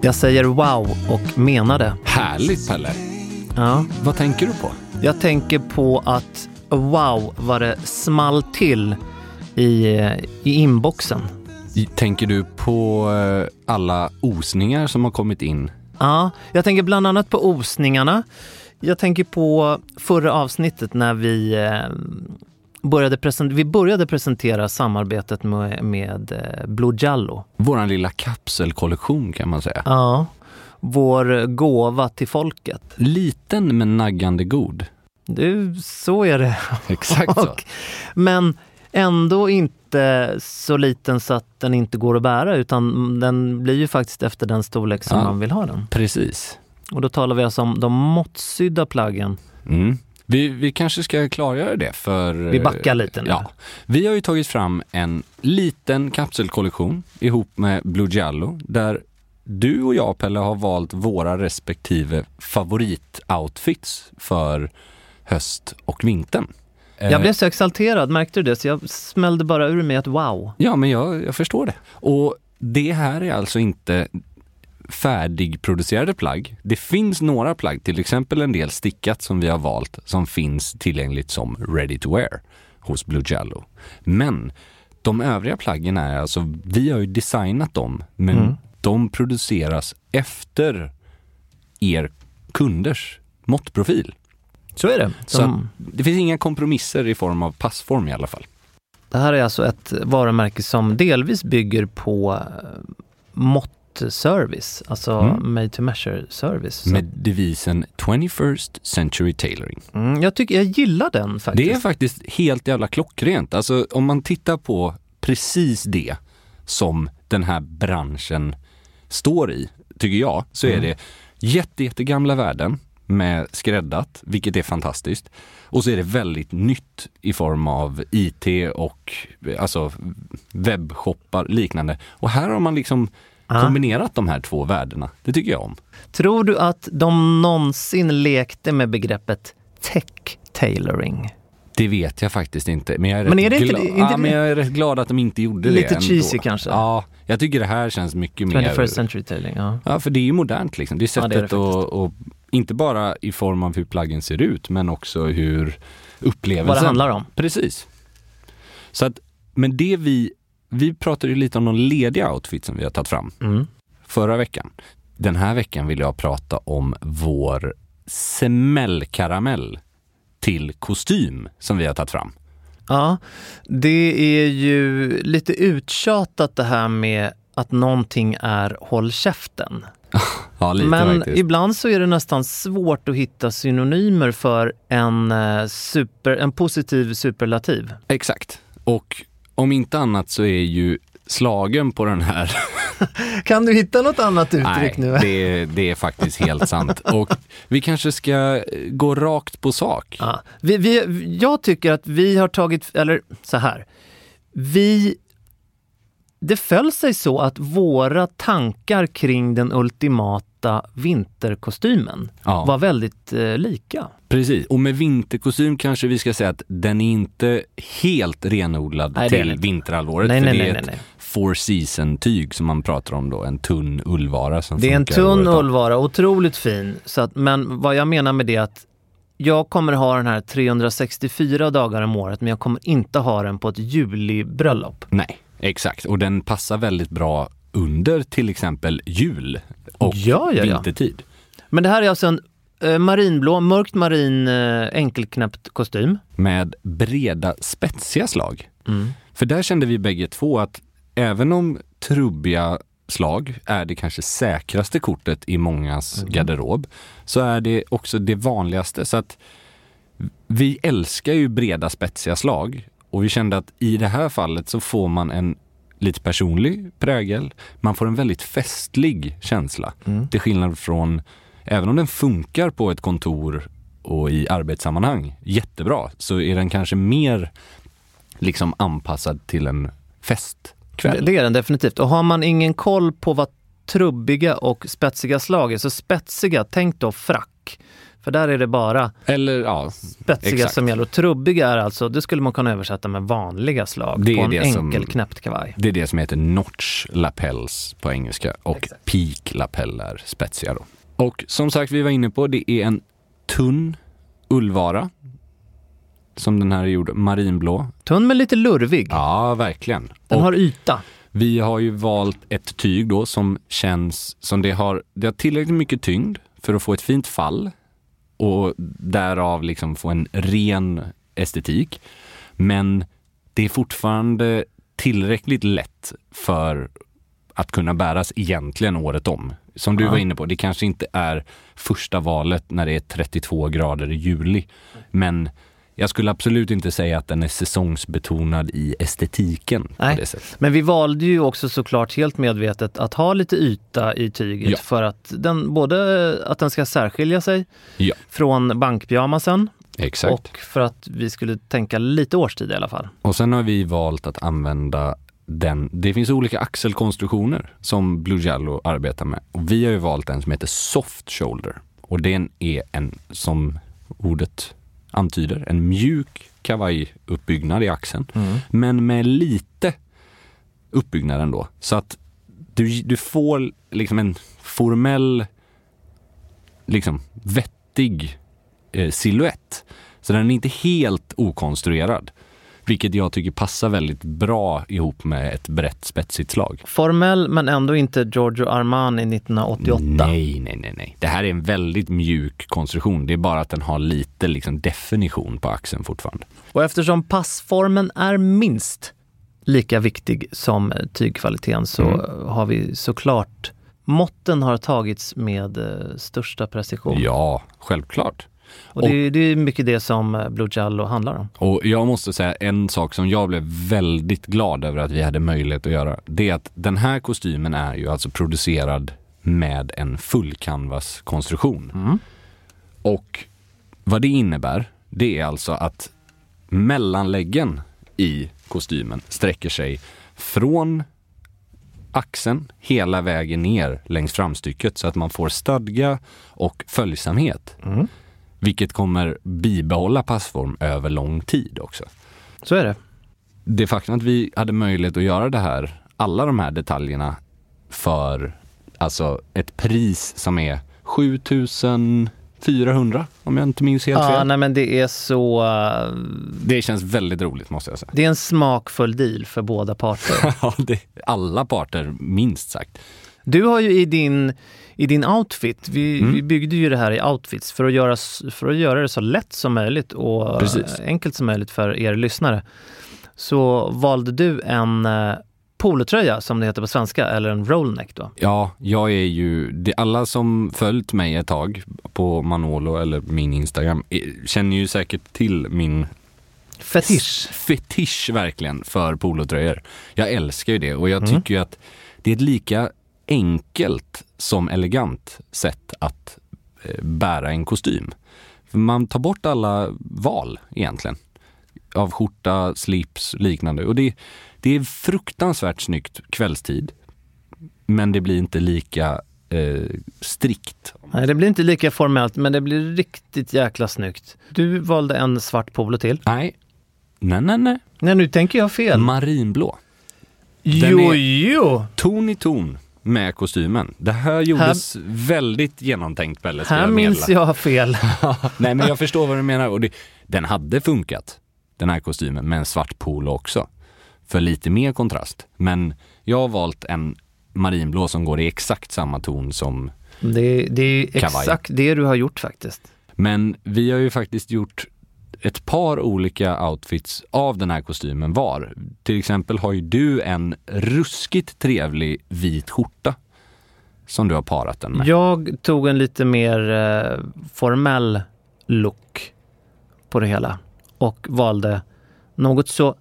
Jag säger wow och menar det. Härligt Pelle. Ja. Vad tänker du på? Jag tänker på att wow vad det small till i, i inboxen. Tänker du på eh, alla osningar som har kommit in? Ja, jag tänker bland annat på osningarna. Jag tänker på förra avsnittet när vi eh, började, vi började presentera samarbetet med, med eh, Blue Jallo. Våran lilla kapselkollektion kan man säga. Ja, vår gåva till folket. Liten men naggande god. Du, så är det. Exakt så. Och, men ändå inte så liten så att den inte går att bära utan den blir ju faktiskt efter den storlek som Ja. man vill ha den. Precis. Och då talar vi alltså om de måttsydda plaggen. Mm. Vi, vi kanske ska klargöra det för... Vi backar lite nu. Ja. Vi har ju tagit fram en liten kapselkollektion ihop med Blue Giallo där du och jag Pelle har valt våra respektive favoritoutfits för höst och vintern. Eh, Jag blev så exalterad, märkte du det? Så jag smällde bara ur mig ett wow. Ja, men jag, jag förstår det. Och det här är alltså inte färdigproducerade plagg. Det finns några plagg, till exempel en del stickat som vi har valt, som finns tillgängligt som ready to wear hos Blue Jallo. Men de övriga plaggen är alltså, vi har ju designat dem, men Mm. de produceras efter er kunders måttprofil. Så är det. Så De, det finns inga kompromisser i form av passform i alla fall. det här är alltså ett varumärke som delvis bygger på eh, måttservice, alltså Mm. made to measure service. Så- Med devisen 21st century tailoring. Mm, jag tycker jag gillar den faktiskt. Det är faktiskt helt jävla klockrent. Alltså om man tittar på precis det som den här branschen står i, tycker jag, så är Mm. det jätte, jättegamla värden med skräddat, vilket är fantastiskt. Och så är det väldigt nytt i form av IT och alltså webbshoppar liknande. Och här har man liksom Ah. kombinerat de här två värdena. Det tycker jag om. Tror du att de någonsin lekte med begreppet tech tailoring? Det vet jag faktiskt inte. Men jag är, Men är det inte- inte ja, men jag är rätt glad att de inte gjorde Lite det ändå. cheesy kanske? Ja, jag tycker det här känns mycket 21st mer... century tailoring, ja. Ja, för det är ju modernt liksom. Det är Ja, sättet det är det att, och, inte bara i form av hur plaggen ser ut, men också hur upplevelsen... Vad det handlar om. Precis. Så att, men det vi, vi pratade ju lite om någon ledig outfit som vi har tagit fram Mm. förra veckan. Den här veckan vill jag prata om vår semällkaramell till kostym som vi har tagit fram. Ja, det är ju lite uttjatat det här med att någonting är håll käften. Ja, Men faktiskt. ibland så är det nästan svårt att hitta synonymer för en, eh, super, en positiv superlativ. Exakt. Och om inte annat så är ju slagen på den här. Kan du hitta något annat uttryck Nej, nu? det, det är faktiskt helt sant. Och vi kanske ska gå rakt på sak. Ja. Vi, vi, jag tycker att vi har tagit, eller så här. Vi, det föll sig så att våra tankar kring den ultimata vinterkostymen Ja. var väldigt eh, lika. Precis, och med vinterkostym kanske vi ska säga att den är inte helt renodlad Nej, till inte. vinterhalvåret. Nej, för nej, det nej, är nej, ett four season-tyg som man pratar om då, en tunn ullvara som Det är en tunn ullvara, otroligt fin. Så att, men vad jag menar med det är att jag kommer ha den här 364 dagar om året, men jag kommer inte ha den på ett julibröllop. Nej, exakt. Och den passar väldigt bra under till exempel jul och Ja, ja, ja. vintertid. Men det här är alltså en eh, marinblå, mörkt marin eh, enkelknäppt kostym. Med breda spetsiga slag. Mm. För där kände vi bägge två att även om trubbiga slag är det kanske säkraste kortet i mångas Mm. garderob, så är det också det vanligaste. Så att vi älskar ju breda spetsiga slag och vi kände att i det här fallet så får man en lite personlig prägel. Man får en väldigt festlig känsla. Mm. Till skillnad från, även om den funkar på ett kontor och i arbetssammanhang jättebra, så är den kanske mer liksom anpassad till en festkväll. det är den definitivt. Och har man ingen koll på vad trubbiga och spetsiga slag är, så spetsiga, tänk då frack. För där är det bara Eller ja, spetsiga Exakt. som gäller. Och trubbiga är alltså, det skulle man kunna översätta med vanliga slag Det är på en det som- enkel knäppt kavaj. det är det som heter notch lapels på engelska och Exakt. peak lapel är spetsiga då. Och som sagt, vi var inne på, det är en tunn ullvara. Som den här är gjord, marinblå. Tunn men lite lurvig. Ja, verkligen. Den Och har yta. Vi har ju valt ett tyg då som känns som det har, det har tillräckligt mycket tyngd för att få ett fint fall och därav liksom få en ren estetik. Men det är fortfarande tillräckligt lätt för att kunna bäras egentligen året om. Som du Ja. var inne på, det kanske inte är första valet när det är 32 grader i juli. Men jag skulle absolut inte säga att den är säsongsbetonad i estetiken Nej. Men vi valde ju också såklart helt medvetet att ha lite yta i tyget Ja. för att den, både att den ska särskilja sig Ja. från bankpyjamasen Exakt. och för att vi skulle tänka lite årstid i alla fall. Och sen har vi valt att använda den. Det finns olika axelkonstruktioner som Blue Jallo arbetar med. Och vi har ju valt en som heter Soft Shoulder. Och den är en, som ordet antyder, en mjuk kavajuppbyggnad i axeln. Men med lite uppbyggnad ändå. Så att du, du får liksom en formell, liksom vettig eh, silhuett. Så den är inte helt okonstruerad. Vilket jag tycker passar väldigt bra ihop med ett brett spetsigt slag. Formell men ändå inte Giorgio Armani 1988. Nej, nej, nej, nej. Det här är en väldigt mjuk konstruktion. Det är bara att den har lite liksom definition på axeln fortfarande. Och eftersom passformen är minst lika viktig som tygkvaliteten så Mm. har vi såklart Måtten har tagits med eh, största precision. Ja, självklart. Och det, är- det är mycket det som eh, Blue Jallo handlar om. Och jag måste säga en sak som jag blev väldigt glad över att vi hade möjlighet att göra. Det är att den här kostymen är ju alltså producerad med en full canvas konstruktion. Och vad det innebär, det är alltså att mellanläggen i kostymen sträcker sig från axeln hela vägen ner längs framstycket så att man får stadga och följsamhet. Vilket kommer bibehålla passform över lång tid också. Så är det. Det faktum att vi hade möjlighet att göra det här, alla de här detaljerna för alltså ett pris som är 7400 om jag inte minns helt Ja, fel. nej men det är så... eh, Det känns väldigt roligt måste jag säga. Det är en smakfull deal för båda parter. Ja, alla parter minst sagt. Du har ju i din, i din outfit, vi, Mm. vi byggde ju det här i outfits för att, göra, för att göra det så lätt som möjligt och Precis. enkelt som möjligt för er lyssnare. Så valde du en eh, polotröja som det heter på svenska, eller en rollneck då. Ja, jag är ju, det, alla som följt mig ett tag på Manolo eller min Instagram eh, känner ju säkert till min Fetisch. fetisch verkligen för polotröjor. Jag älskar ju det och jag Mm. tycker ju att det är ett lika enkelt som elegant sätt att eh, bära en kostym. Man tar bort alla val egentligen. Av skjorta, slips, liknande. Och det, det är fruktansvärt snyggt kvällstid. Men det blir inte lika eh, strikt. Nej, det blir inte lika formellt, men det blir riktigt jäkla snyggt. Du valde en svart polo till. Nej, nej, nej, nej. Nej, nu tänker jag fel. Marinblå. jo, är- jo! ton i ton med kostymen. Det här gjordes väldigt genomtänkt Pelle, Här jag minns jag fel. Nej men jag förstår vad du menar och det, den hade funkat, den här kostymen, med en svart polo också. För lite mer kontrast. Men jag har valt en marinblå som går i exakt samma ton som Det, det är Kavaj. exakt det du har gjort faktiskt. Men vi har ju faktiskt gjort ett par olika outfits av den här kostymen var. Till exempel har ju du en ruskigt trevlig vit skjorta som du har parat den med. Jag tog en lite mer eh, formell look på det hela och valde något så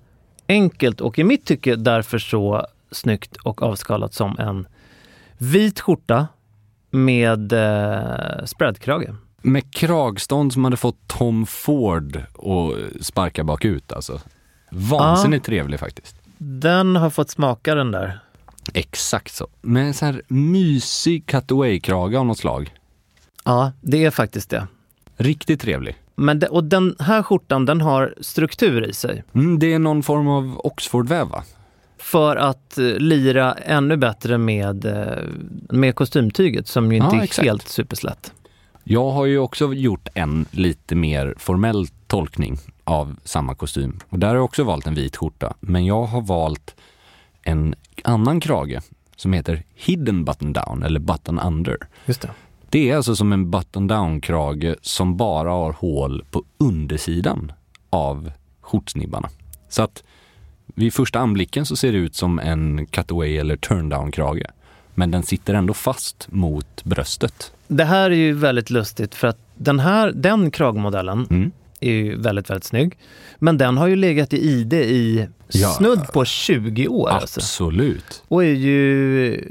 enkelt och i mitt tycke därför så snyggt och avskalat som en vit skjorta med eh, spreadkrage. Med kragstånd som hade fått Tom Ford att sparka bakut alltså. Vansinnigt trevlig faktiskt. Den har fått smaka den där. Exakt så. Med en sån här mysig cutaway-krage av något slag. Ja, det är faktiskt det. Riktigt trevlig. Men det, och den här skjortan den har struktur i sig Mm, det är någon form av Oxfordväv va? för att eh, lira ännu bättre med, eh, med kostymtyget som ju inte Ja, är exakt. helt superslätt. Jag har ju också gjort en lite mer formell tolkning av samma kostym. Och där har jag också valt en vit skjorta. Men jag har valt en annan krage som heter Hidden Button Down eller Button Under. Just det. Det är alltså som en button down-krage som bara har hål på undersidan av skjortsnibbarna. Så att vid första anblicken så ser det ut som en cutaway eller turn down-krage. Men den sitter ändå fast mot bröstet. Det här är ju väldigt lustigt för att den här, den kragmodellen Mm. är ju väldigt, väldigt snygg. Men den har ju legat i ID i Ja. snudd på 20 år. Alltså. Absolut. Och är ju,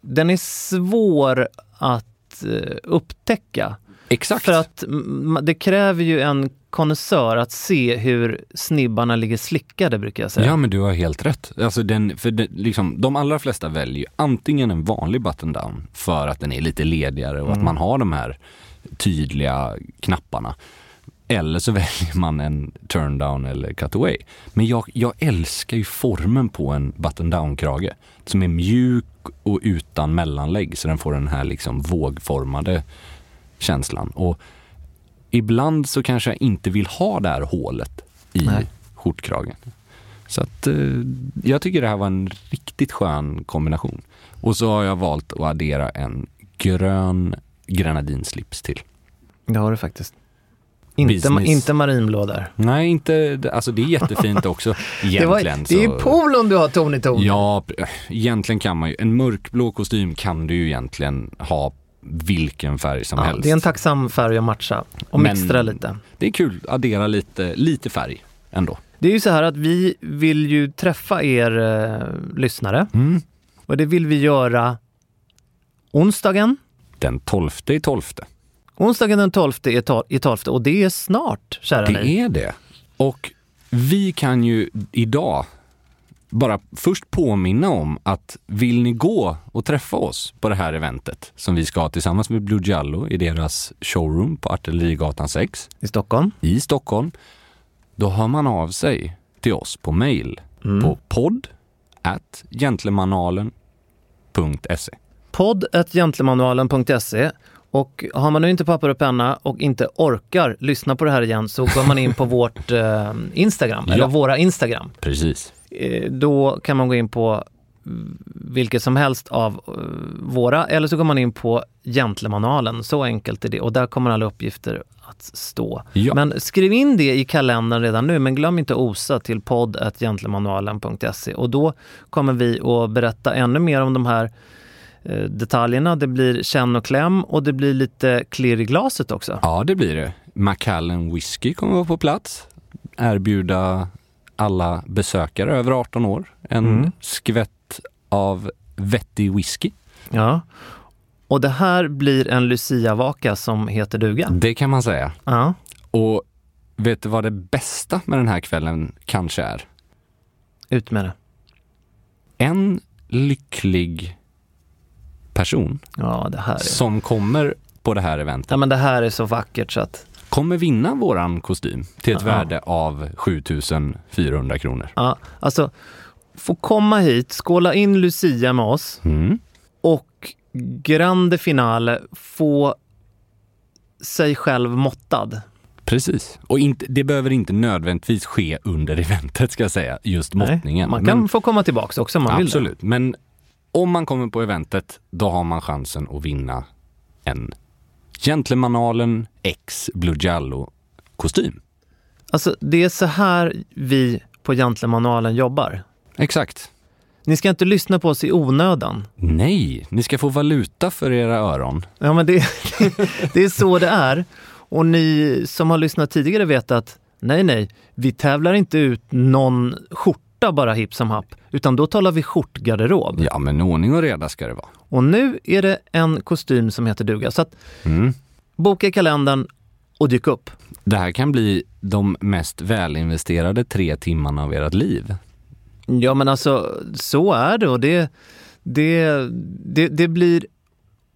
den är svår att eh, upptäcka. Exakt. För att det kräver ju en konnässör att se hur snibbarna ligger slickade brukar jag säga. Ja men du har helt rätt. Alltså den, för den, liksom, de allra flesta väljer antingen en vanlig button down för att den är lite ledigare och att man har de här tydliga knapparna. Eller så väljer man en turn down eller cutaway. Men jag, jag älskar ju formen på en button down-krage. Som är mjuk och utan mellanlägg så den får den här liksom vågformade känslan. Och ibland så kanske jag inte vill ha det här hålet i Nej. skjortkragen. Så att eh, jag tycker det här var en riktigt skön kombination. Och så har jag valt att addera en grön grenadinslips till. Det har du faktiskt. Inte, Business. inte marinblå där. Nej, inte, alltså det är jättefint också Det, var, egentligen. det är ju polon du har ton i ton. Ja, egentligen kan man ju, en mörkblå kostym kan du ju egentligen ha vilken färg som Ja, helst. det är en tacksam färg att matcha och Men- mixtra lite. Det är kul, addera lite, lite färg ändå. Det är ju så här att vi vill ju träffa er eh, lyssnare Mm. och det vill vi göra onsdagen. Den 12 i 12. Onsdagen den 12 i tol- i 12 och det är snart, kära Det ni. är det. Och vi kan ju idag bara först påminna om att vill ni gå och träffa oss på det här eventet som vi ska ha tillsammans med Blue Jallo i deras showroom på Artillerigatan 6 I Stockholm. i Stockholm. Då hör man av sig till oss på mail på podd at gentlemanalen.se. Podd gentlemanualen.se och har man nu inte papper och penna och inte orkar lyssna på det här igen så går man in på vårt eh, Instagram, eller Ja. våra Instagram. Precis. Eh, då kan man gå in på vilket som helst av eh, våra eller så går man in på Gentlemanualen. Så enkelt är det och där kommer alla uppgifter att stå. Ja. Men skriv in det i kalendern redan nu men glöm inte att osa till podd.gentlemanualen.se och då kommer vi att berätta ännu mer om de här eh, detaljerna. Det blir känn och kläm och det blir lite klirr i glaset också. Ja, det blir det. Macallan Whisky kommer vara på plats. erbjuda alla besökare över 18 år en Mm. skvätt av vettig whisky. Ja. Och det här blir en Lucia-vaka som heter duga. Det kan man säga. Ja. Och vet du vad det bästa med den här kvällen kanske är? Ut med det. En lycklig person Ja, det här är... som kommer på det här eventet Ja, men det här är så vackert så att... kommer vinna våran kostym till ett Ja. värde av 7400 kronor. Ja, alltså, få komma hit, skåla in Lucia med oss Mm. och grande finale få sig själv måttad. Precis. Och inte, det behöver inte nödvändigtvis ske under eventet ska jag säga, just måttningen. Nej, man kan Men- få komma tillbaka också om man vill det. Absolut, men om man kommer på eventet, då har man chansen att vinna en Gentlemanalen X Blue Giallo kostym. Alltså, det är så här vi på Gentlemanualen jobbar. Exakt. Ni ska inte lyssna på oss i onödan. Nej, ni ska få valuta för era öron. Ja, men det, det är så det är. Och ni som har lyssnat tidigare vet att nej, nej, vi tävlar inte ut någon skjorta bara hipp som happ, utan då talar vi skjortgarderob. Ja, men ordning och reda ska det vara. Och nu är det en kostym som heter duga. Så att Mm. boka i kalendern och dyk upp. Det här kan bli de mest välinvesterade tre timmarna av ert liv. Ja, men alltså så är det och det, det, det, det blir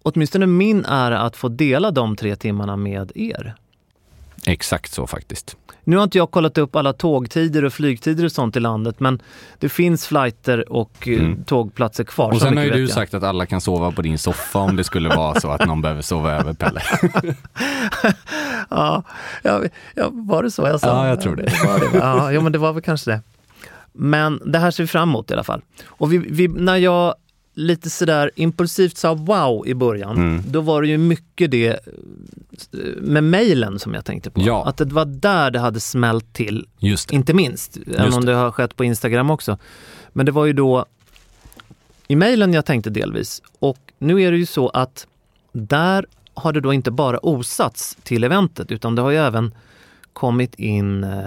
åtminstone min ära att få dela de tre timmarna med er. Exakt så faktiskt. Nu har inte jag kollat upp alla tågtider och flygtider och sånt i landet, men det finns flighter och eh, Mm. tågplatser kvar. Och sen har ju du jag. sagt att alla kan sova på din soffa om det skulle vara så att någon behöver sova över Pelle. Ja, ja, var det så jag sa? Ja, jag tror det. Ja, jo, men det var väl kanske det. Men det här ser vi fram emot i alla fall. Och vi, vi, när jag lite sådär impulsivt sa wow i början, Mm. då var det ju mycket det med mejlen som jag tänkte på. Ja. Att det var där det hade smält till, Just det. inte minst, även om det har skett på Instagram också. Men det var ju då i mejlen jag tänkte delvis. Och nu är det ju så att där har det då inte bara osats till eventet utan det har ju även kommit in eh,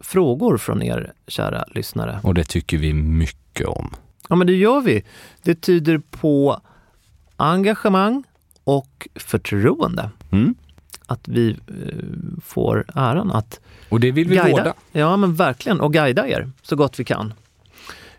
frågor från er kära lyssnare. Och det tycker vi mycket om. Ja men det gör vi. Det tyder på engagemang och förtroende. Mm. Att vi eh, får äran att Och det vill vi guida. vårda. Ja men verkligen, och guida er så gott vi kan.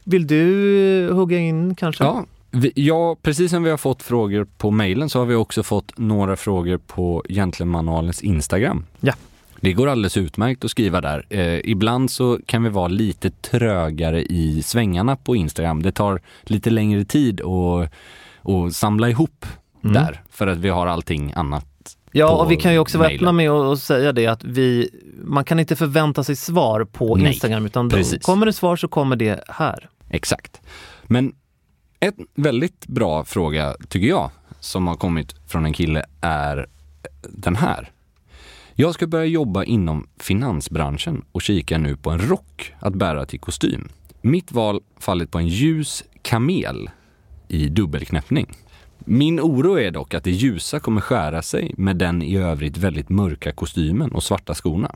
Vill du eh, hugga in kanske? Ja, vi, ja, precis som vi har fått frågor på mejlen så har vi också fått några frågor på Gentlemanualens Instagram. Ja. Det går alldeles utmärkt att skriva där. Eh, ibland så kan vi vara lite trögare i svängarna på Instagram. Det tar lite längre tid att, att samla ihop Mm. där för att vi har allting annat. Ja, och vi kan ju också vara öppna med att säga det att vi, man kan inte förvänta sig svar på Nej, Instagram utan precis. kommer det svar så kommer det här. Exakt. Men en väldigt bra fråga tycker jag som har kommit från en kille är den här. Jag ska börja jobba inom finansbranschen och kikar nu på en rock att bära till kostym. Mitt val fallit på en ljus kamel i dubbelknäppning. Min oro är dock att det ljusa kommer skära sig med den i övrigt väldigt mörka kostymen och svarta skorna.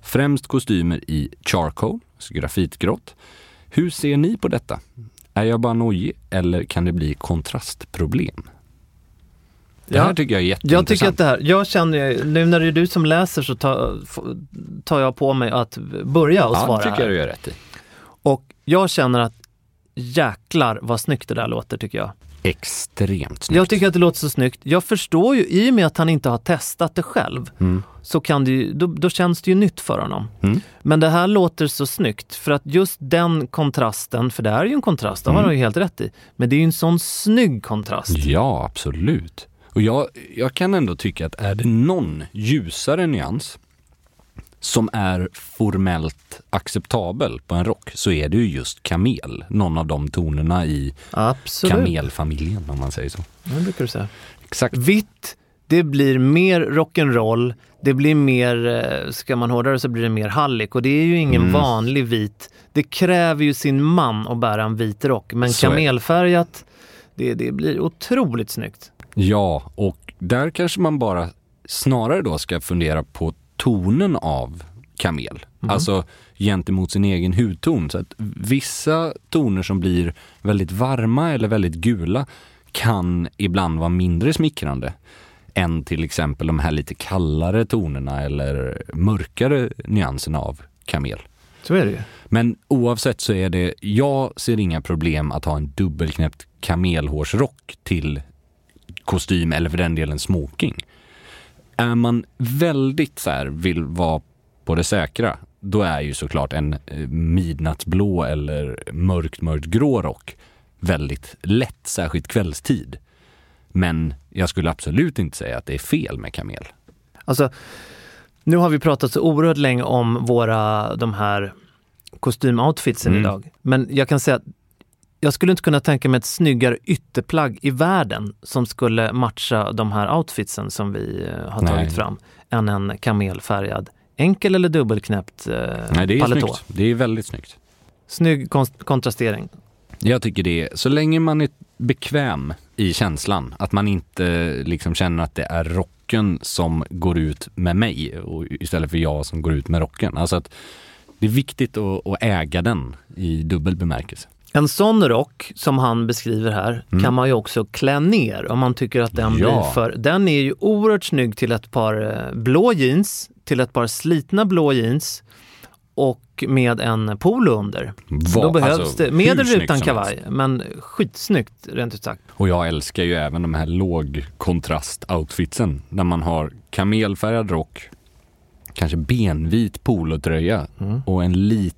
Främst kostymer i charcoal, alltså grafitgrått. Hur ser ni på detta? Är jag bara nojig eller kan det bli kontrastproblem? Det Ja. här tycker jag är jätteintressant. Jag tycker att det här, jag känner, nu när det är du som läser så tar, jag på mig att börja och ja, svara det tycker här. jag du gör rätt i. Och jag känner att jäklar vad snyggt det där låter tycker jag. Extremt snyggt. Jag tycker att det låter så snyggt. Jag förstår ju, i och med att han inte har testat det själv, Mm. så kan det ju, då, då känns det ju nytt för honom. Mm. Men det här låter så snyggt för att just den kontrasten, för det är ju en kontrast, det har Mm. han ju helt rätt i. Men det är ju en sån snygg kontrast. Ja, absolut. Och jag, jag kan ändå tycka att är det någon ljusare nyans som är formellt acceptabel på en rock så är det ju just kamel. Någon av de tonerna i Absolut, kamelfamiljen om man säger så. det brukar du säga. Exakt. Vitt, det blir mer rock'n'roll, det blir mer, eh, ska man hårdare så blir det mer hallick och det är ju ingen Mm. vanlig vit. Det kräver ju sin man att bära en vit rock, men Så kamelfärgat, det, det blir otroligt snyggt. Ja, och där kanske man bara snarare då ska fundera på tonen av kamel. Alltså gentemot sin egen hudton. Så att vissa toner som blir väldigt varma eller väldigt gula kan ibland vara mindre smickrande än till exempel de här lite kallare tonerna eller mörkare nyanserna av kamel. Så är det ju. Men oavsett så är det, jag ser inga problem att ha en dubbelknäppt kamelhårsrock till kostym eller för den delen smoking. Är man väldigt så här, vill vara på det säkra, då är ju såklart en eh, midnattsblå eller mörkt, mörkt grå rock väldigt lätt, särskilt kvällstid. Men jag skulle absolut inte säga att det är fel med kamel. Alltså, nu har vi pratat så oerhört länge om våra, de här kostymoutfitsen Mm. idag. Men jag kan säga att jag skulle inte kunna tänka mig ett snyggare ytterplagg i världen som skulle matcha de här outfitsen som vi eh, har Nej. tagit fram, än en kamelfärgad enkel eller dubbelknäppt eh, Nej, det är paletå. snyggt. Det är väldigt snyggt. Snygg kontrastering. Jag tycker det är, så länge man är bekväm i känslan, att man inte liksom känner att det är rocken som går ut med mig och istället för jag som går ut med rocken. Alltså att det är viktigt att, att äga den i dubbel bemärkelse. En sån rock som han beskriver här kan man ju också klä ner om man tycker att den Mm. Ja. blir för... Den är ju oerhört snygg till ett par eh, blå jeans, till ett par slitna blå jeans och med en polo under. Va- Då behövs alltså, det, med eller utan kavaj, helst. men skitsnyggt rent ut sagt. Och jag älskar ju även de här lågkontrast-outfitsen. När man har kamelfärgad rock, kanske benvit polotröja och en liten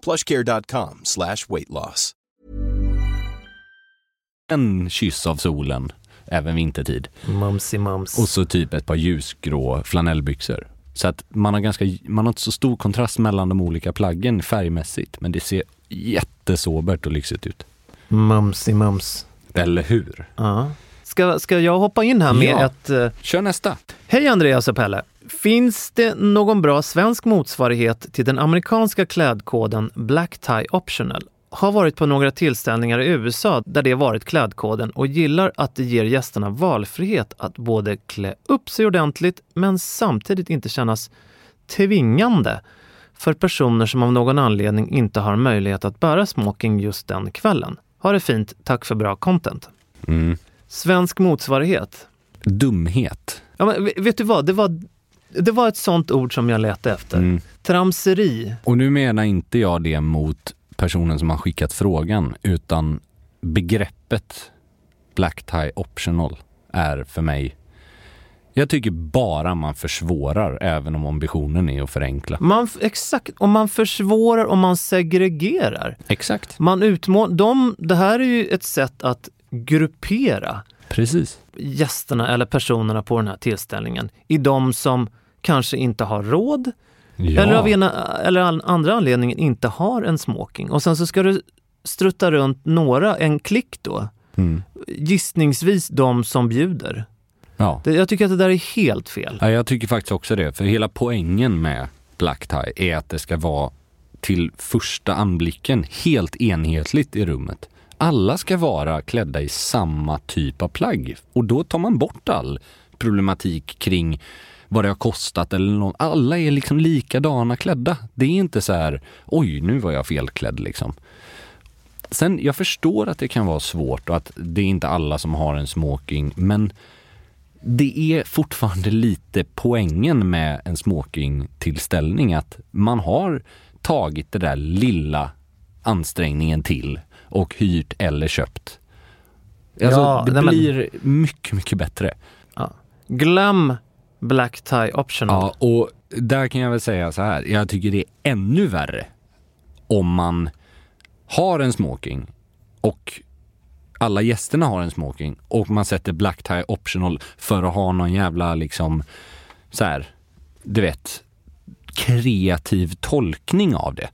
plushcare.com slash weight loss. en kyss av solen, även vintertid. Mumsy mums. Och så typ ett par ljusgrå flanellbyxor. Så att man har, ganska, man har inte så stor kontrast mellan de olika plaggen färgmässigt, men det ser jättesobert och lyxigt ut. Mumsy mums. Eller hur? Ja. Ska, ska jag hoppa in här med Ja. ett... eh, Kör nästa! Hej Andreas och Pelle! Finns det någon bra svensk motsvarighet till den amerikanska klädkoden Black Tie Optional? Har varit på några tillställningar i USA där det varit klädkoden och gillar att det ger gästerna valfrihet att både klä upp sig ordentligt men samtidigt inte kännas tvingande för personer som av någon anledning inte har möjlighet att bära smoking just den kvällen. Ha det fint, tack för bra content. Mm. Svensk motsvarighet? Dumhet. Ja, men ve- vet du vad? Det var, det var ett sånt ord som jag letade efter. Mm. Tramseri. Och nu menar inte jag det mot personen som har skickat frågan, utan begreppet Black Tie Optional är för mig jag tycker bara man försvårar, även om ambitionen är att förenkla. Man, exakt, och man försvårar och man segregerar. Exakt. Man utmå, de, det här är ju ett sätt att gruppera Precis. gästerna eller personerna på den här tillställningen i de som kanske inte har råd Ja. eller av ena eller an- andra anledningen inte har en smoking. Och sen så ska du strutta runt några, en klick då. Mm. Gissningsvis de som bjuder. Ja. Jag tycker att det där är helt fel. ja, jag tycker faktiskt också det. För hela poängen med black tie är att det ska vara till första anblicken helt enhetligt i rummet. Alla ska vara klädda i samma typ av plagg och då tar man bort all problematik kring vad det har kostat eller något. Alla är liksom likadana klädda. Det är inte så här, oj nu var jag felklädd liksom. Sen, jag förstår att det kan vara svårt och att det är inte alla som har en smoking, men det är fortfarande lite poängen med en smokingtillställning att man har tagit det där lilla ansträngningen till och hyrt eller köpt. Alltså, Ja, det nej, men- blir mycket, mycket bättre. Ja. Glöm black tie optional. Ja, och där kan jag väl säga så här. Jag tycker det är ännu värre om man har en smoking och alla gästerna har en smoking och man sätter black tie optional för att ha någon jävla liksom så här, du vet, kreativ tolkning av det.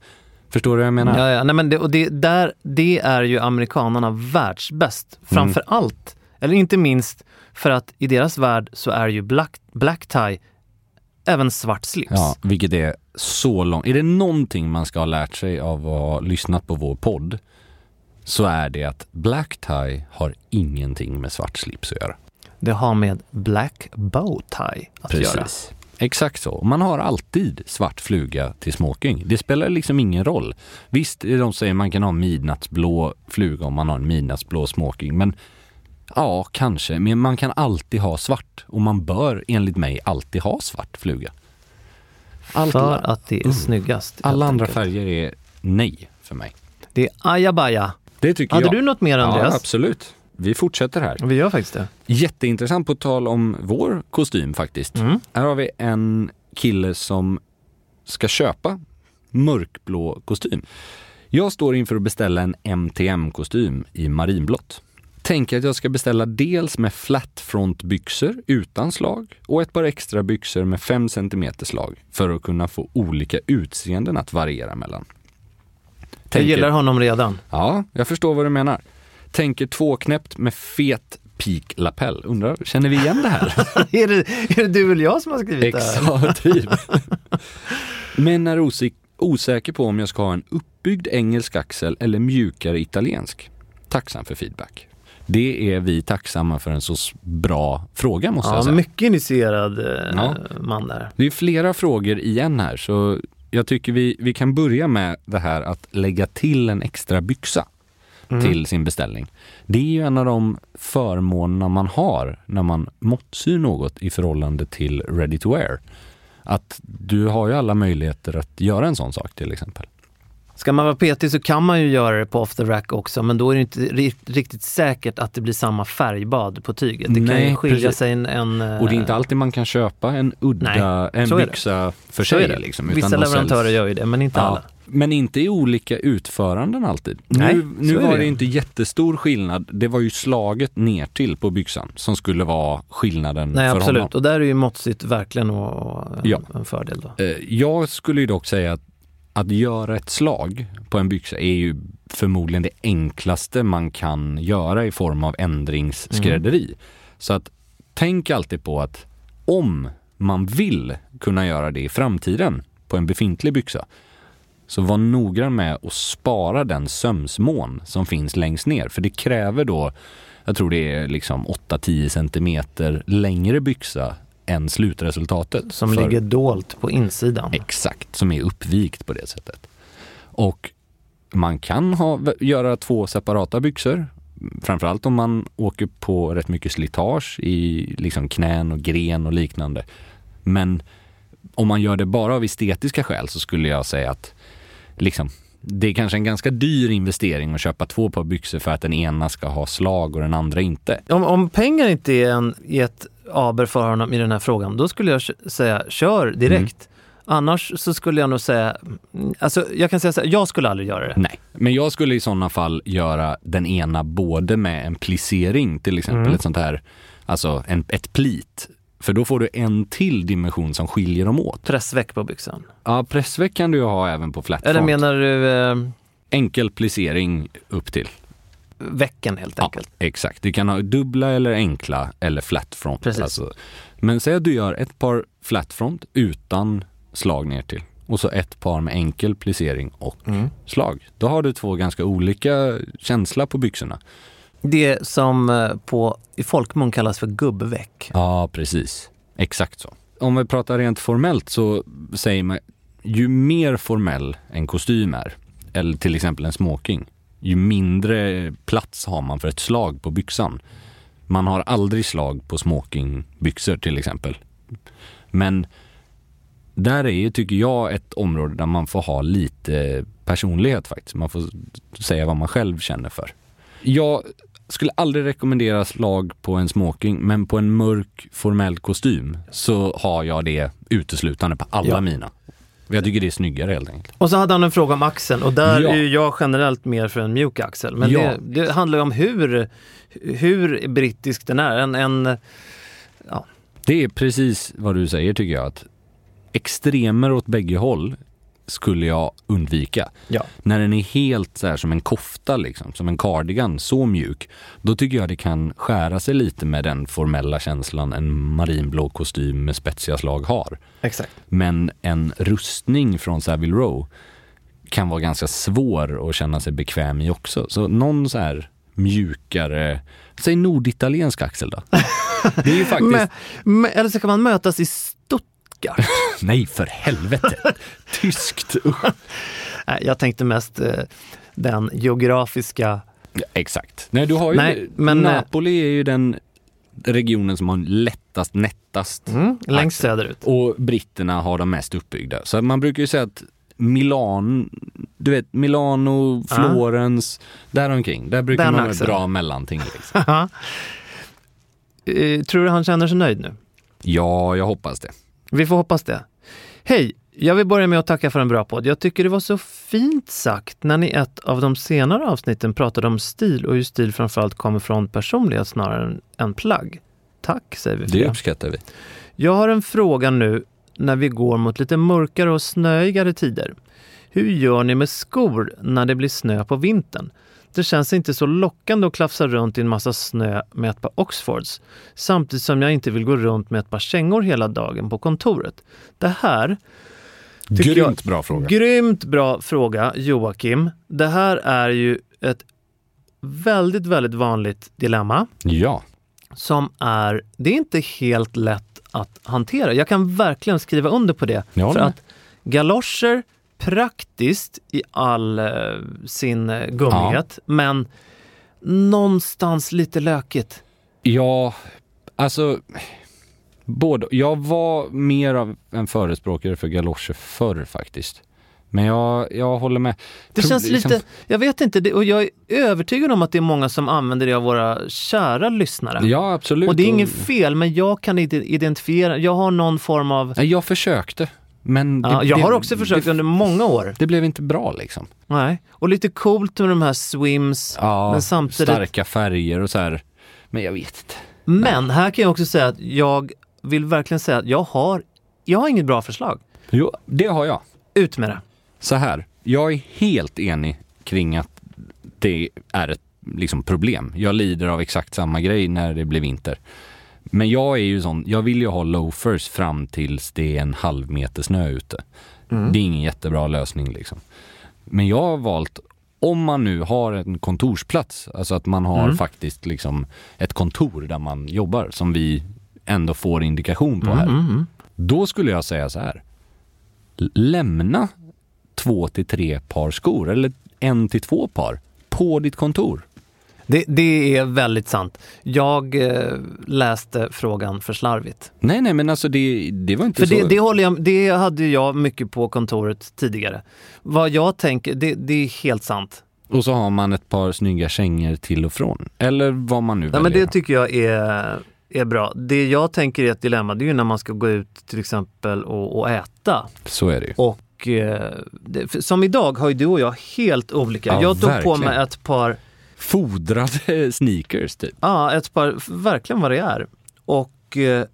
Förstår du vad jag menar? Ja, ja. Nej, men det, och det, där, det är ju amerikanerna världsbäst. Mm. Framför allt, eller inte minst, för att i deras värld så är ju black, black tie även svart slips. Ja, vilket är så långt. Är det någonting man ska ha lärt sig av att ha lyssnat på vår podd så är det att black tie har ingenting med svart slips att göra. Det har med black bow tie att göra. Exakt så. Man har alltid svart fluga till smoking. Det spelar liksom ingen roll. Visst, de säger man kan ha midnattsblå fluga om man har en midnattsblå smoking, men ja, kanske. Men man kan alltid ha svart och man bör enligt mig alltid ha svart fluga. Allt- För att det är Mm. snyggast. Alla andra enkelt. färger är nej för mig. Det är ajabaja. Det tycker Hade jag. du något mer Andreas? Ja, absolut. Vi fortsätter här. Vi gör faktiskt det. Jätteintressant på tal om vår kostym faktiskt. Mm. Här har vi en kille som ska köpa mörkblå kostym. Jag står inför att beställa en MTM-kostym i marinblått. Tänker att jag ska beställa dels med flatfrontbyxor utan slag och ett par extra byxor med 5 cm slag för att kunna få olika utseenden att variera mellan. Jag Tänker- gillar honom redan. Ja, jag förstår vad du menar. Tänker tvåknäppt med fet peak-lapell. Undrar, känner vi igen det här? är, det, är det du eller jag som har skrivit det här? Exakt, typ. Men är osik- osäker på om jag ska ha en uppbyggd engelsk axel eller mjukare italiensk. Tacksam för feedback. Det är vi tacksamma för en så bra fråga måste jag Ja, säga. mycket initierad eh, Ja. man där. Det är flera frågor igen här så jag tycker vi, vi kan börja med det här att lägga till en extra byxa Mm. till sin beställning. Det är ju en av de förmånerna man har när man måttsyr något i förhållande till ready to wear. Att du har ju alla möjligheter att göra en sån sak till exempel. Ska man vara petig så kan man ju göra det på off the rack också, men då är det inte ri- riktigt säkert att det blir samma färgbad på tyget. Det kan Nej, ju skilja precis. sig en... en eh, Och det är inte alltid man kan köpa en udda, Nej, en byxa för sig. Liksom, Vissa leverantörer säljs- gör ju det, men inte alla. Men inte i olika utföranden alltid. Nej, nu nu var det. inte jättestor skillnad. Det var ju slaget ner till på byxan som skulle vara skillnaden Nej, för absolut. honom. Och där är ju måttsigt verkligen en, Ja. en fördel då. Eh, Jag skulle ju dock säga att att göra ett slag på en byxa är ju förmodligen det enklaste man kan göra i form av ändringsskrädderi. Mm. Så att tänk alltid på att om man vill kunna göra det i framtiden på en befintlig byxa så var noggrann med att spara den sömsmån som finns längst ner. För det kräver då, jag tror det är liksom 8-10 centimeter längre byxa än slutresultatet. Som För- ligger dolt på insidan. Exakt, som är uppvikt på det sättet. Och man kan ha, göra två separata byxor. Framförallt om man åker på rätt mycket slitage i liksom knän och gren och liknande. Men om man gör det bara av estetiska skäl så skulle jag säga att liksom, det är kanske en ganska dyr investering att köpa två par byxor för att den ena ska ha slag och den andra inte. Om, om pengar inte är en, är ett aber för honom i den här frågan, då skulle jag säga kör direkt. Annars så skulle jag nog säga, mm, alltså jag kan säga så här, jag skulle aldrig göra det. Nej, men jag skulle i sådana fall göra den ena både med en plissering, till exempel Mm. ett sånt här, alltså en, ett plit För då får du en till dimension som skiljer dem åt. Pressväck på byxan. Ja, pressväck kan du ju ha även på flat Eller menar du eh, Enkel plicering upp till. väcken helt enkelt? Ja, exakt. Du kan ha dubbla eller enkla eller flat front. Precis. Alltså, men säg att du gör ett par flat front utan slag ner till och så ett par med enkel plicering och Mm. slag. Då har du två ganska olika känsla på byxorna. Det som eh, på, i folkmun kallas för gubbväck. Ja, precis. Exakt så. Om vi pratar rent formellt så säger man ju mer formell en kostym är, eller till exempel en smoking, ju mindre plats har man för ett slag på byxan. Man har aldrig slag på smokingbyxor till exempel. Men där är ju, tycker jag, ett område där man får ha lite personlighet faktiskt. Man får säga vad man själv känner för. Jag skulle aldrig rekommendera slag på en smoking, men på en mörk formell kostym så har jag det uteslutande på alla Ja. mina. Jag tycker det är snyggare helt enkelt. Och så hade han en fråga om axeln och där Ja. är ju jag generellt mer för en mjuk axel. Men Ja. det, det handlar ju om hur, hur brittisk den är. En, en, Det är precis vad du säger tycker jag, att extremer åt bägge håll skulle jag undvika. ja. När den är helt så här som en kofta liksom, som en cardigan, så mjuk, då tycker jag det kan skära sig lite med den formella känslan en marinblå kostym med spetsiga slag har. Exakt. Men en rustning från Savile Row kan vara ganska svår att känna sig bekväm i också. Så någon så här mjukare, säg norditaliensk axel då. Det är ju faktiskt, Men, men, eller så kan man mötas i Stuttgart. nej för helvete, tyskt. jag tänkte mest eh, den geografiska... Ja, exakt. Nej, du har ju, Nej, men- Napoli är ju den regionen som har lättast, nättast Mm, längst söderut. Och britterna har de mest uppbyggda. Så man brukar ju säga att Milan, du vet Milano, Florens, där omkring. Där brukar Den man axeln. bra mellanting. Liksom. Eh, tror du han känner sig nöjd nu? Ja, jag hoppas det. Vi får hoppas det. Hej! Jag vill börja med att tacka för en bra podd. Jag tycker det var så fint sagt när ni i ett av de senare avsnitten pratade om stil och hur stil framförallt kommer från personlighet snarare än, plagg. Tack säger vi det. uppskattar vi. Jag har en fråga nu när vi går mot lite mörkare och snöigare tider. Hur gör ni med skor när det blir snö på vintern? Det känns inte så lockande att klafsa runt i en massa snö med ett par Oxfords, samtidigt som jag inte vill gå runt med ett par kängor hela dagen på kontoret. Det här Grymt bra fråga. Grymt bra fråga Joakim. Det här är ju ett väldigt, väldigt vanligt dilemma Ja, som är, det är inte helt lätt att hantera. Jag kan verkligen skriva under på det. Jag för att galoscher, praktiskt i all eh, sin eh, gummighet, men någonstans lite lökigt. ja, alltså både. Jag var mer av en förespråkare för galoscher förr faktiskt. Men jag, jag håller med. Det Pro- känns liksom- lite, jag vet inte, det, och jag är övertygad om att det är många som använder det av våra kära lyssnare. Ja, absolut. Och det är inget fel, men jag kan inte identifiera, jag har någon form av... Nej, Jag försökte. Men det, Ja, jag har också försökt det, under många år. det blev inte bra liksom. Nej. Och lite coolt med de här swims, Ja, men samtidigt... starka färger och så här. Men jag vet inte. Men här kan jag också säga att jag vill verkligen säga att jag har, jag har inget bra förslag. Jo, det har jag. Ut med det. Så här, jag är helt enig kring att det är ett liksom, problem. Jag lider av exakt samma grej när det blir vinter. Men jag är ju sån, jag vill ju ha loafers fram tills det är en halv meter snö ute. Det är ingen jättebra lösning liksom. Men jag har valt, om man nu har en kontorsplats, alltså att man har faktiskt liksom ett kontor där man jobbar, som vi ändå får indikation på här. Då skulle jag säga så här. Lämna två till tre par skor, eller en till två par, på ditt kontor. Det, det är väldigt sant. Jag eh, läste frågan för slarvigt. Nej, nej, men alltså det, det var inte För så... det, det, håller jag, det hade jag mycket på kontoret tidigare. Vad jag tänker, det, det är helt sant. Och så har man ett par snygga kängor till och från. Eller vad man nu Ja, väljer. men det tycker jag är, är bra. Det jag tänker är ett dilemma, det är ju när man ska gå ut till exempel och, och äta. Så är det ju. Och eh, det, som idag har ju du och jag helt olika. Ja, jag tog på verkligen. mig ett par, Fodrade sneakers typ. ja ett par, verkligen vad det är. Och eh,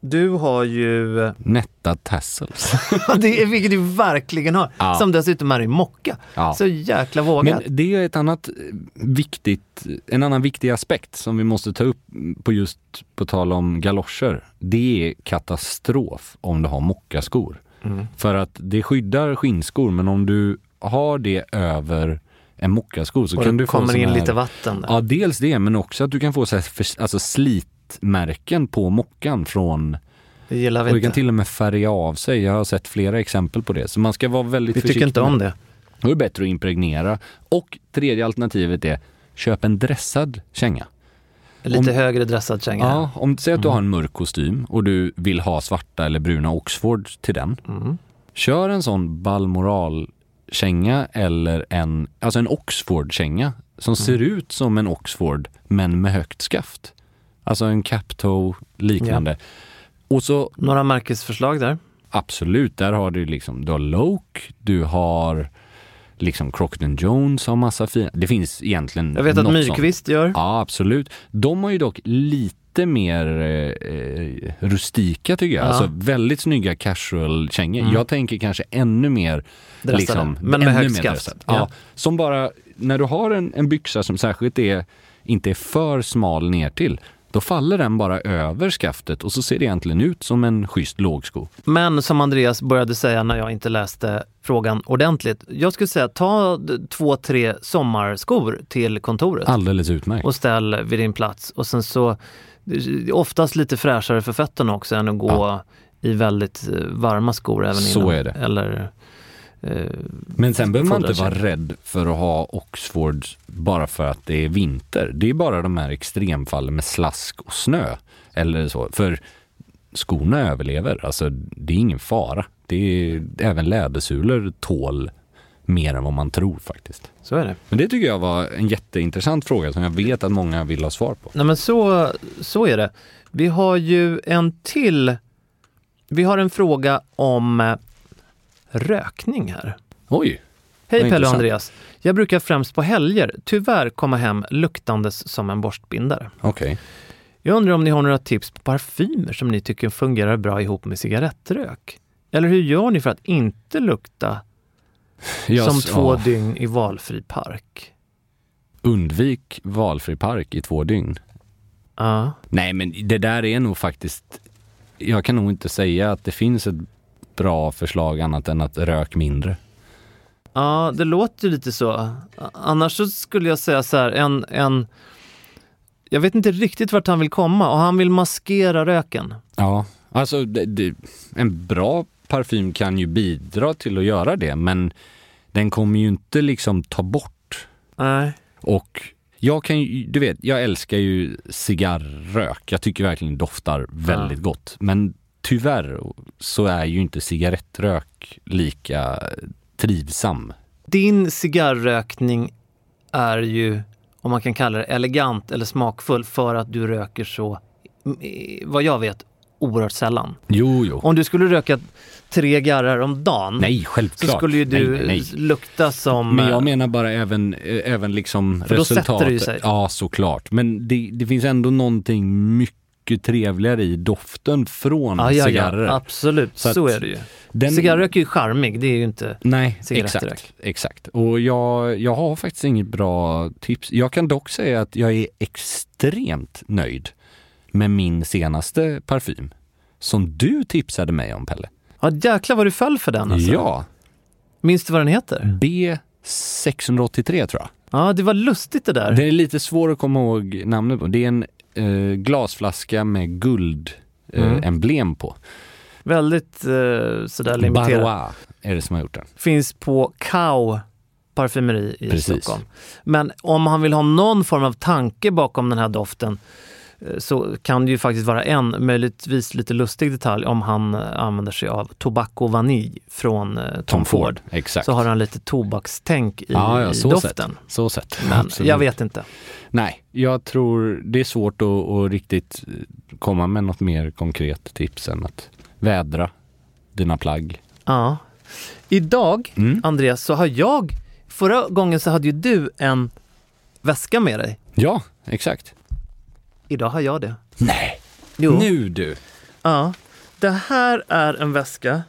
Du har ju, Nätta tassels. det är, vilket du verkligen har, Ja. som dessutom är i mocka. Ja. Så jäkla vågat. Men det är ett annat eh, viktigt, en annan viktig aspekt som vi måste ta upp på just på tal om galoscher. Det är katastrof om du har mockaskor. Mm. För att det skyddar skinnskor men om du har det över en mockasko så och kan du kommer in här, lite vatten där. Ja, dels det men också att du kan få så här, för, alltså slitmärken på mockan från Det gillar vi och det kan till och med färga av sig. Jag har sett flera exempel på det. Så man ska vara väldigt Vi försiktig. tycker inte om det. Då är det bättre att impregnera. Och tredje alternativet är köp en dressad känga. Lite Om- högre dressad känga. Ja, om säg att du Mm. har en mörk kostym och du vill ha svarta eller bruna Oxford till den. Mm. Kör en sån Balmoral känga eller en, alltså en Oxford-känga som Mm. ser ut som en Oxford men med högt skaft. Alltså en cap-toe liknande. Och så Några märkesförslag där? Absolut, där har du liksom, du har Loke, du har liksom Crocton Jones har massa fina, det finns egentligen Jag vet att Myrkvist gör. Ja, absolut. De har ju dock lite mer eh, eh, rustika tycker jag, Ja. alltså väldigt snygga casual-kängor. Mm. Jag tänker kanske ännu mer Dressade, liksom, men med högt skaft. Ja. Ja. Som bara, när du har en, en byxa som särskilt är, inte är för smal ner till då faller den bara över skaftet och så ser det egentligen ut som en schysst lågsko. Men som Andreas började säga när jag inte läste frågan ordentligt. Jag skulle säga ta två, tre sommarskor till kontoret Alldeles utmärkt. och ställ vid din plats. Och sen så, det är oftast lite fräschare för fötterna också än att gå Ja. i väldigt eh, varma skor även Så innan. är det. Eller, eh, Men sen behöver man inte vara rädd för att ha Oxford bara för att det är vinter. Det är bara de här extremfallen med slask och snö. Eller så. För skorna överlever. Alltså det är ingen fara. Det är, även lädersulor tål mer än vad man tror faktiskt. Så är det. Men det tycker jag var en jätteintressant fråga som jag vet att många vill ha svar på. Nej men så, så är det. Vi har ju en till. Vi har en fråga om eh, rökning här. Oj! Hej Pelle och. Andreas. Jag brukar främst på helger tyvärr komma hem luktandes som en borstbindare. Okej. Jag undrar om ni har några tips på parfymer som ni tycker fungerar bra ihop med cigarettrök? Eller hur gör ni för att inte lukta Jag som två ja. dygn i valfri park? Undvik valfri park i två dygn. Ja, Nej, men det där är nog faktiskt... Jag kan nog inte säga att det finns ett bra förslag annat än att rök mindre. ja det låter ju lite så. Annars så skulle jag säga så här, en, en jag vet inte riktigt vart han vill komma och han vill maskera röken. Ja, alltså det, det, en bra parfym kan ju bidra till att göra det, men den kommer ju inte liksom ta bort. Nej. Och jag kan ju, du vet, jag älskar ju cigarrök. Jag tycker verkligen det doftar väldigt gott. Men tyvärr så är ju inte cigarettrök lika trivsam. Din cigarrrökning är ju, om man kan kalla det elegant eller smakfull för att du röker så, vad jag vet, oerhört sällan. Jo, jo. Om du skulle röka tre garrar om dagen Nej, så självklart. skulle ju du nej, nej. lukta som... Men jag menar bara även, eh, även liksom För då sätter resultatet. det ju sig. Ja, såklart. Men det, det finns ändå någonting mycket trevligare i doften från ja, ja, cigarrer. ja, absolut, så, Så är det ju. Den- Cigarrrök är ju charmig, det är ju inte... Nej, exakt. exakt. Och jag, jag har faktiskt inget bra tips. Jag kan dock säga att jag är extremt nöjd med min senaste parfym. Som du tipsade mig om, Pelle. Ja, jäklar vad du föll för den alltså. Ja, Minns du vad den heter? B683 tror jag. Ja, det var lustigt det där. Det är lite svårt att komma ihåg namnet på. Det är en eh, glasflaska med guld eh, Mm. på. Väldigt eh, sådär limiterad. Barois är det som har gjort den. Finns på Kao parfymeri i Precis. Stockholm. Men om han vill ha någon form av tanke bakom den här doften så kan det ju faktiskt vara en, möjligtvis lite lustig detalj, om han eh, använder sig av Tobacco Vanille från eh, Tom, Tom Ford. Ford, exakt. Så har han lite tobakstänk i, Ja, ja, i så doften. sett. Så sett. Men Absolut. jag vet inte. Nej, jag tror det är svårt att, att riktigt eh, komma med något mer konkret tips än att vädra dina plagg. Ja. Idag, Mm. Andreas, så har jag, förra gången så hade ju du en väska med dig. Ja, exakt. Idag har jag det. Nej, Jo. nu du. Ja. Det här är en väska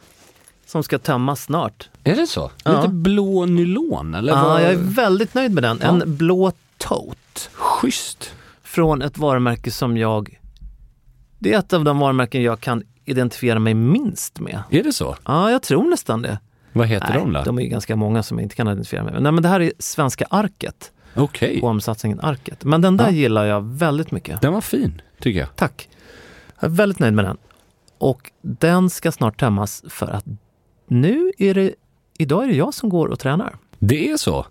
som ska tömmas snart. Är det så? Ja. Lite blå nylon eller? Ja, vad? jag är väldigt nöjd med den. Ja. En blå tote Schysst. från ett varumärke som jag... Det är ett av de varumärken jag kan identifiera mig minst med. Är det så? Ja, jag tror nästan det. Vad heter Nej, de då? de är ju ganska många som jag inte kan identifiera mig med. Nej, men det här är Svenska Arket, Okej. omsatsningen Arket. Men den där Ja. gillar jag väldigt mycket. Den var fin, tycker jag. Tack. Jag är väldigt nöjd med den. Och den ska snart tömmas för att nu är det, idag är det jag som går och tränar. Det är så?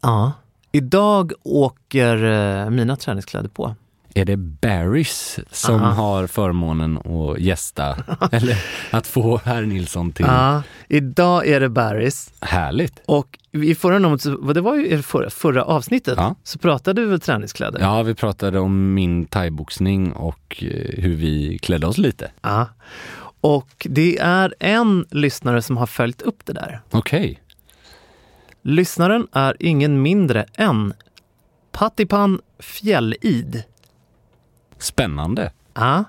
Ja. Idag åker eh, mina träningskläder på. Är det Barrys som Aha. har förmånen att gästa? eller att få herr Nilsson till? Ja, idag är det Barrys. Härligt. Och i förra numret, det var ju förra, förra avsnittet, Ja. så pratade vi väl träningskläder? Ja, vi pratade om min thaiboxning och eh, hur vi klädde oss lite. Ja. Och det är en lyssnare som har följt upp det där. Okej. Lyssnaren är ingen mindre än Pattipan Fjällid. Spännande. Ja.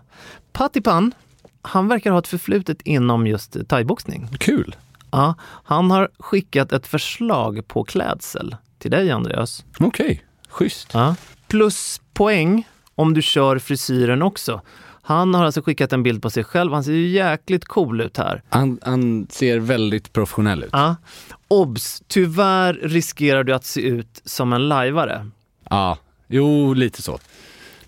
Pattipan, han verkar ha ett förflutet inom just thaiboxning. Kul. Ja, han har skickat ett förslag på klädsel till dig Andreas. Okej, schysst. Ja. Pluspoäng om du kör frisyren också. Han har alltså skickat en bild på sig själv. Han ser ju jäkligt cool ut här. Han, han ser väldigt professionell ut. Ja. Obs! Tyvärr riskerar du att se ut som en lajvare. Ja, jo lite så.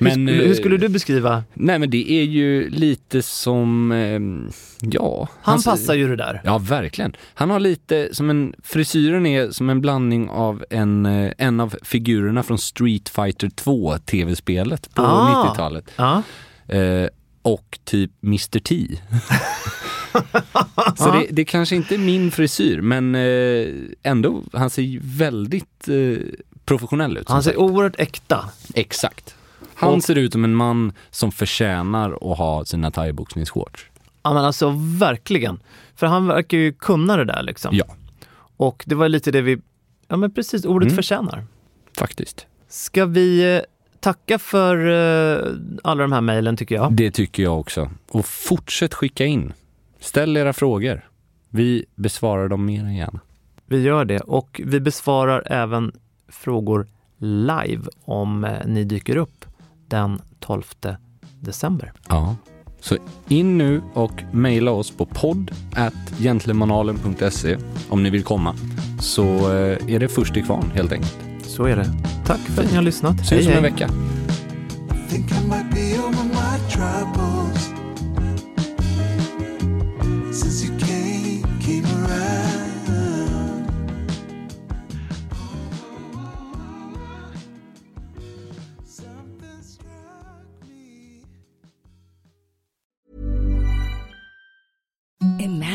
Hur, Men, skulle, hur eh, skulle du beskriva? Nej men det är ju lite som, ehm, ja. Han passar ju det där. Ja, verkligen. Han har lite som en, frisyren är som en blandning av en, eh, en av figurerna från Street Fighter 2 tv-spelet på Ah. 90-talet. Ja. Eh, och typ Mr T. Så det, det kanske inte är min frisyr, men ändå, han ser ju väldigt eh, professionell ut. Han ser sagt. oerhört äkta. Exakt. Han Och- ser ut som en man som förtjänar att ha sina thaiboxningsshorts. Ja men alltså verkligen. För han verkar ju kunna det där liksom. Ja, Och det var lite det vi, ja men precis, ordet Mm. förtjänar. faktiskt. Ska vi eh, tacka för eh, alla de här mejlen tycker jag. Det tycker jag också. Och fortsätt skicka in. Ställ era frågor. Vi besvarar dem mer än gärna. Vi gör det och vi besvarar även frågor live om eh, ni dyker upp den 12 december. Ja. Så in nu och mejla oss på podd om ni vill komma. Så eh, är det först till kvarn helt enkelt. Så är det. Tack för att ni har lyssnat. Syns om en vecka.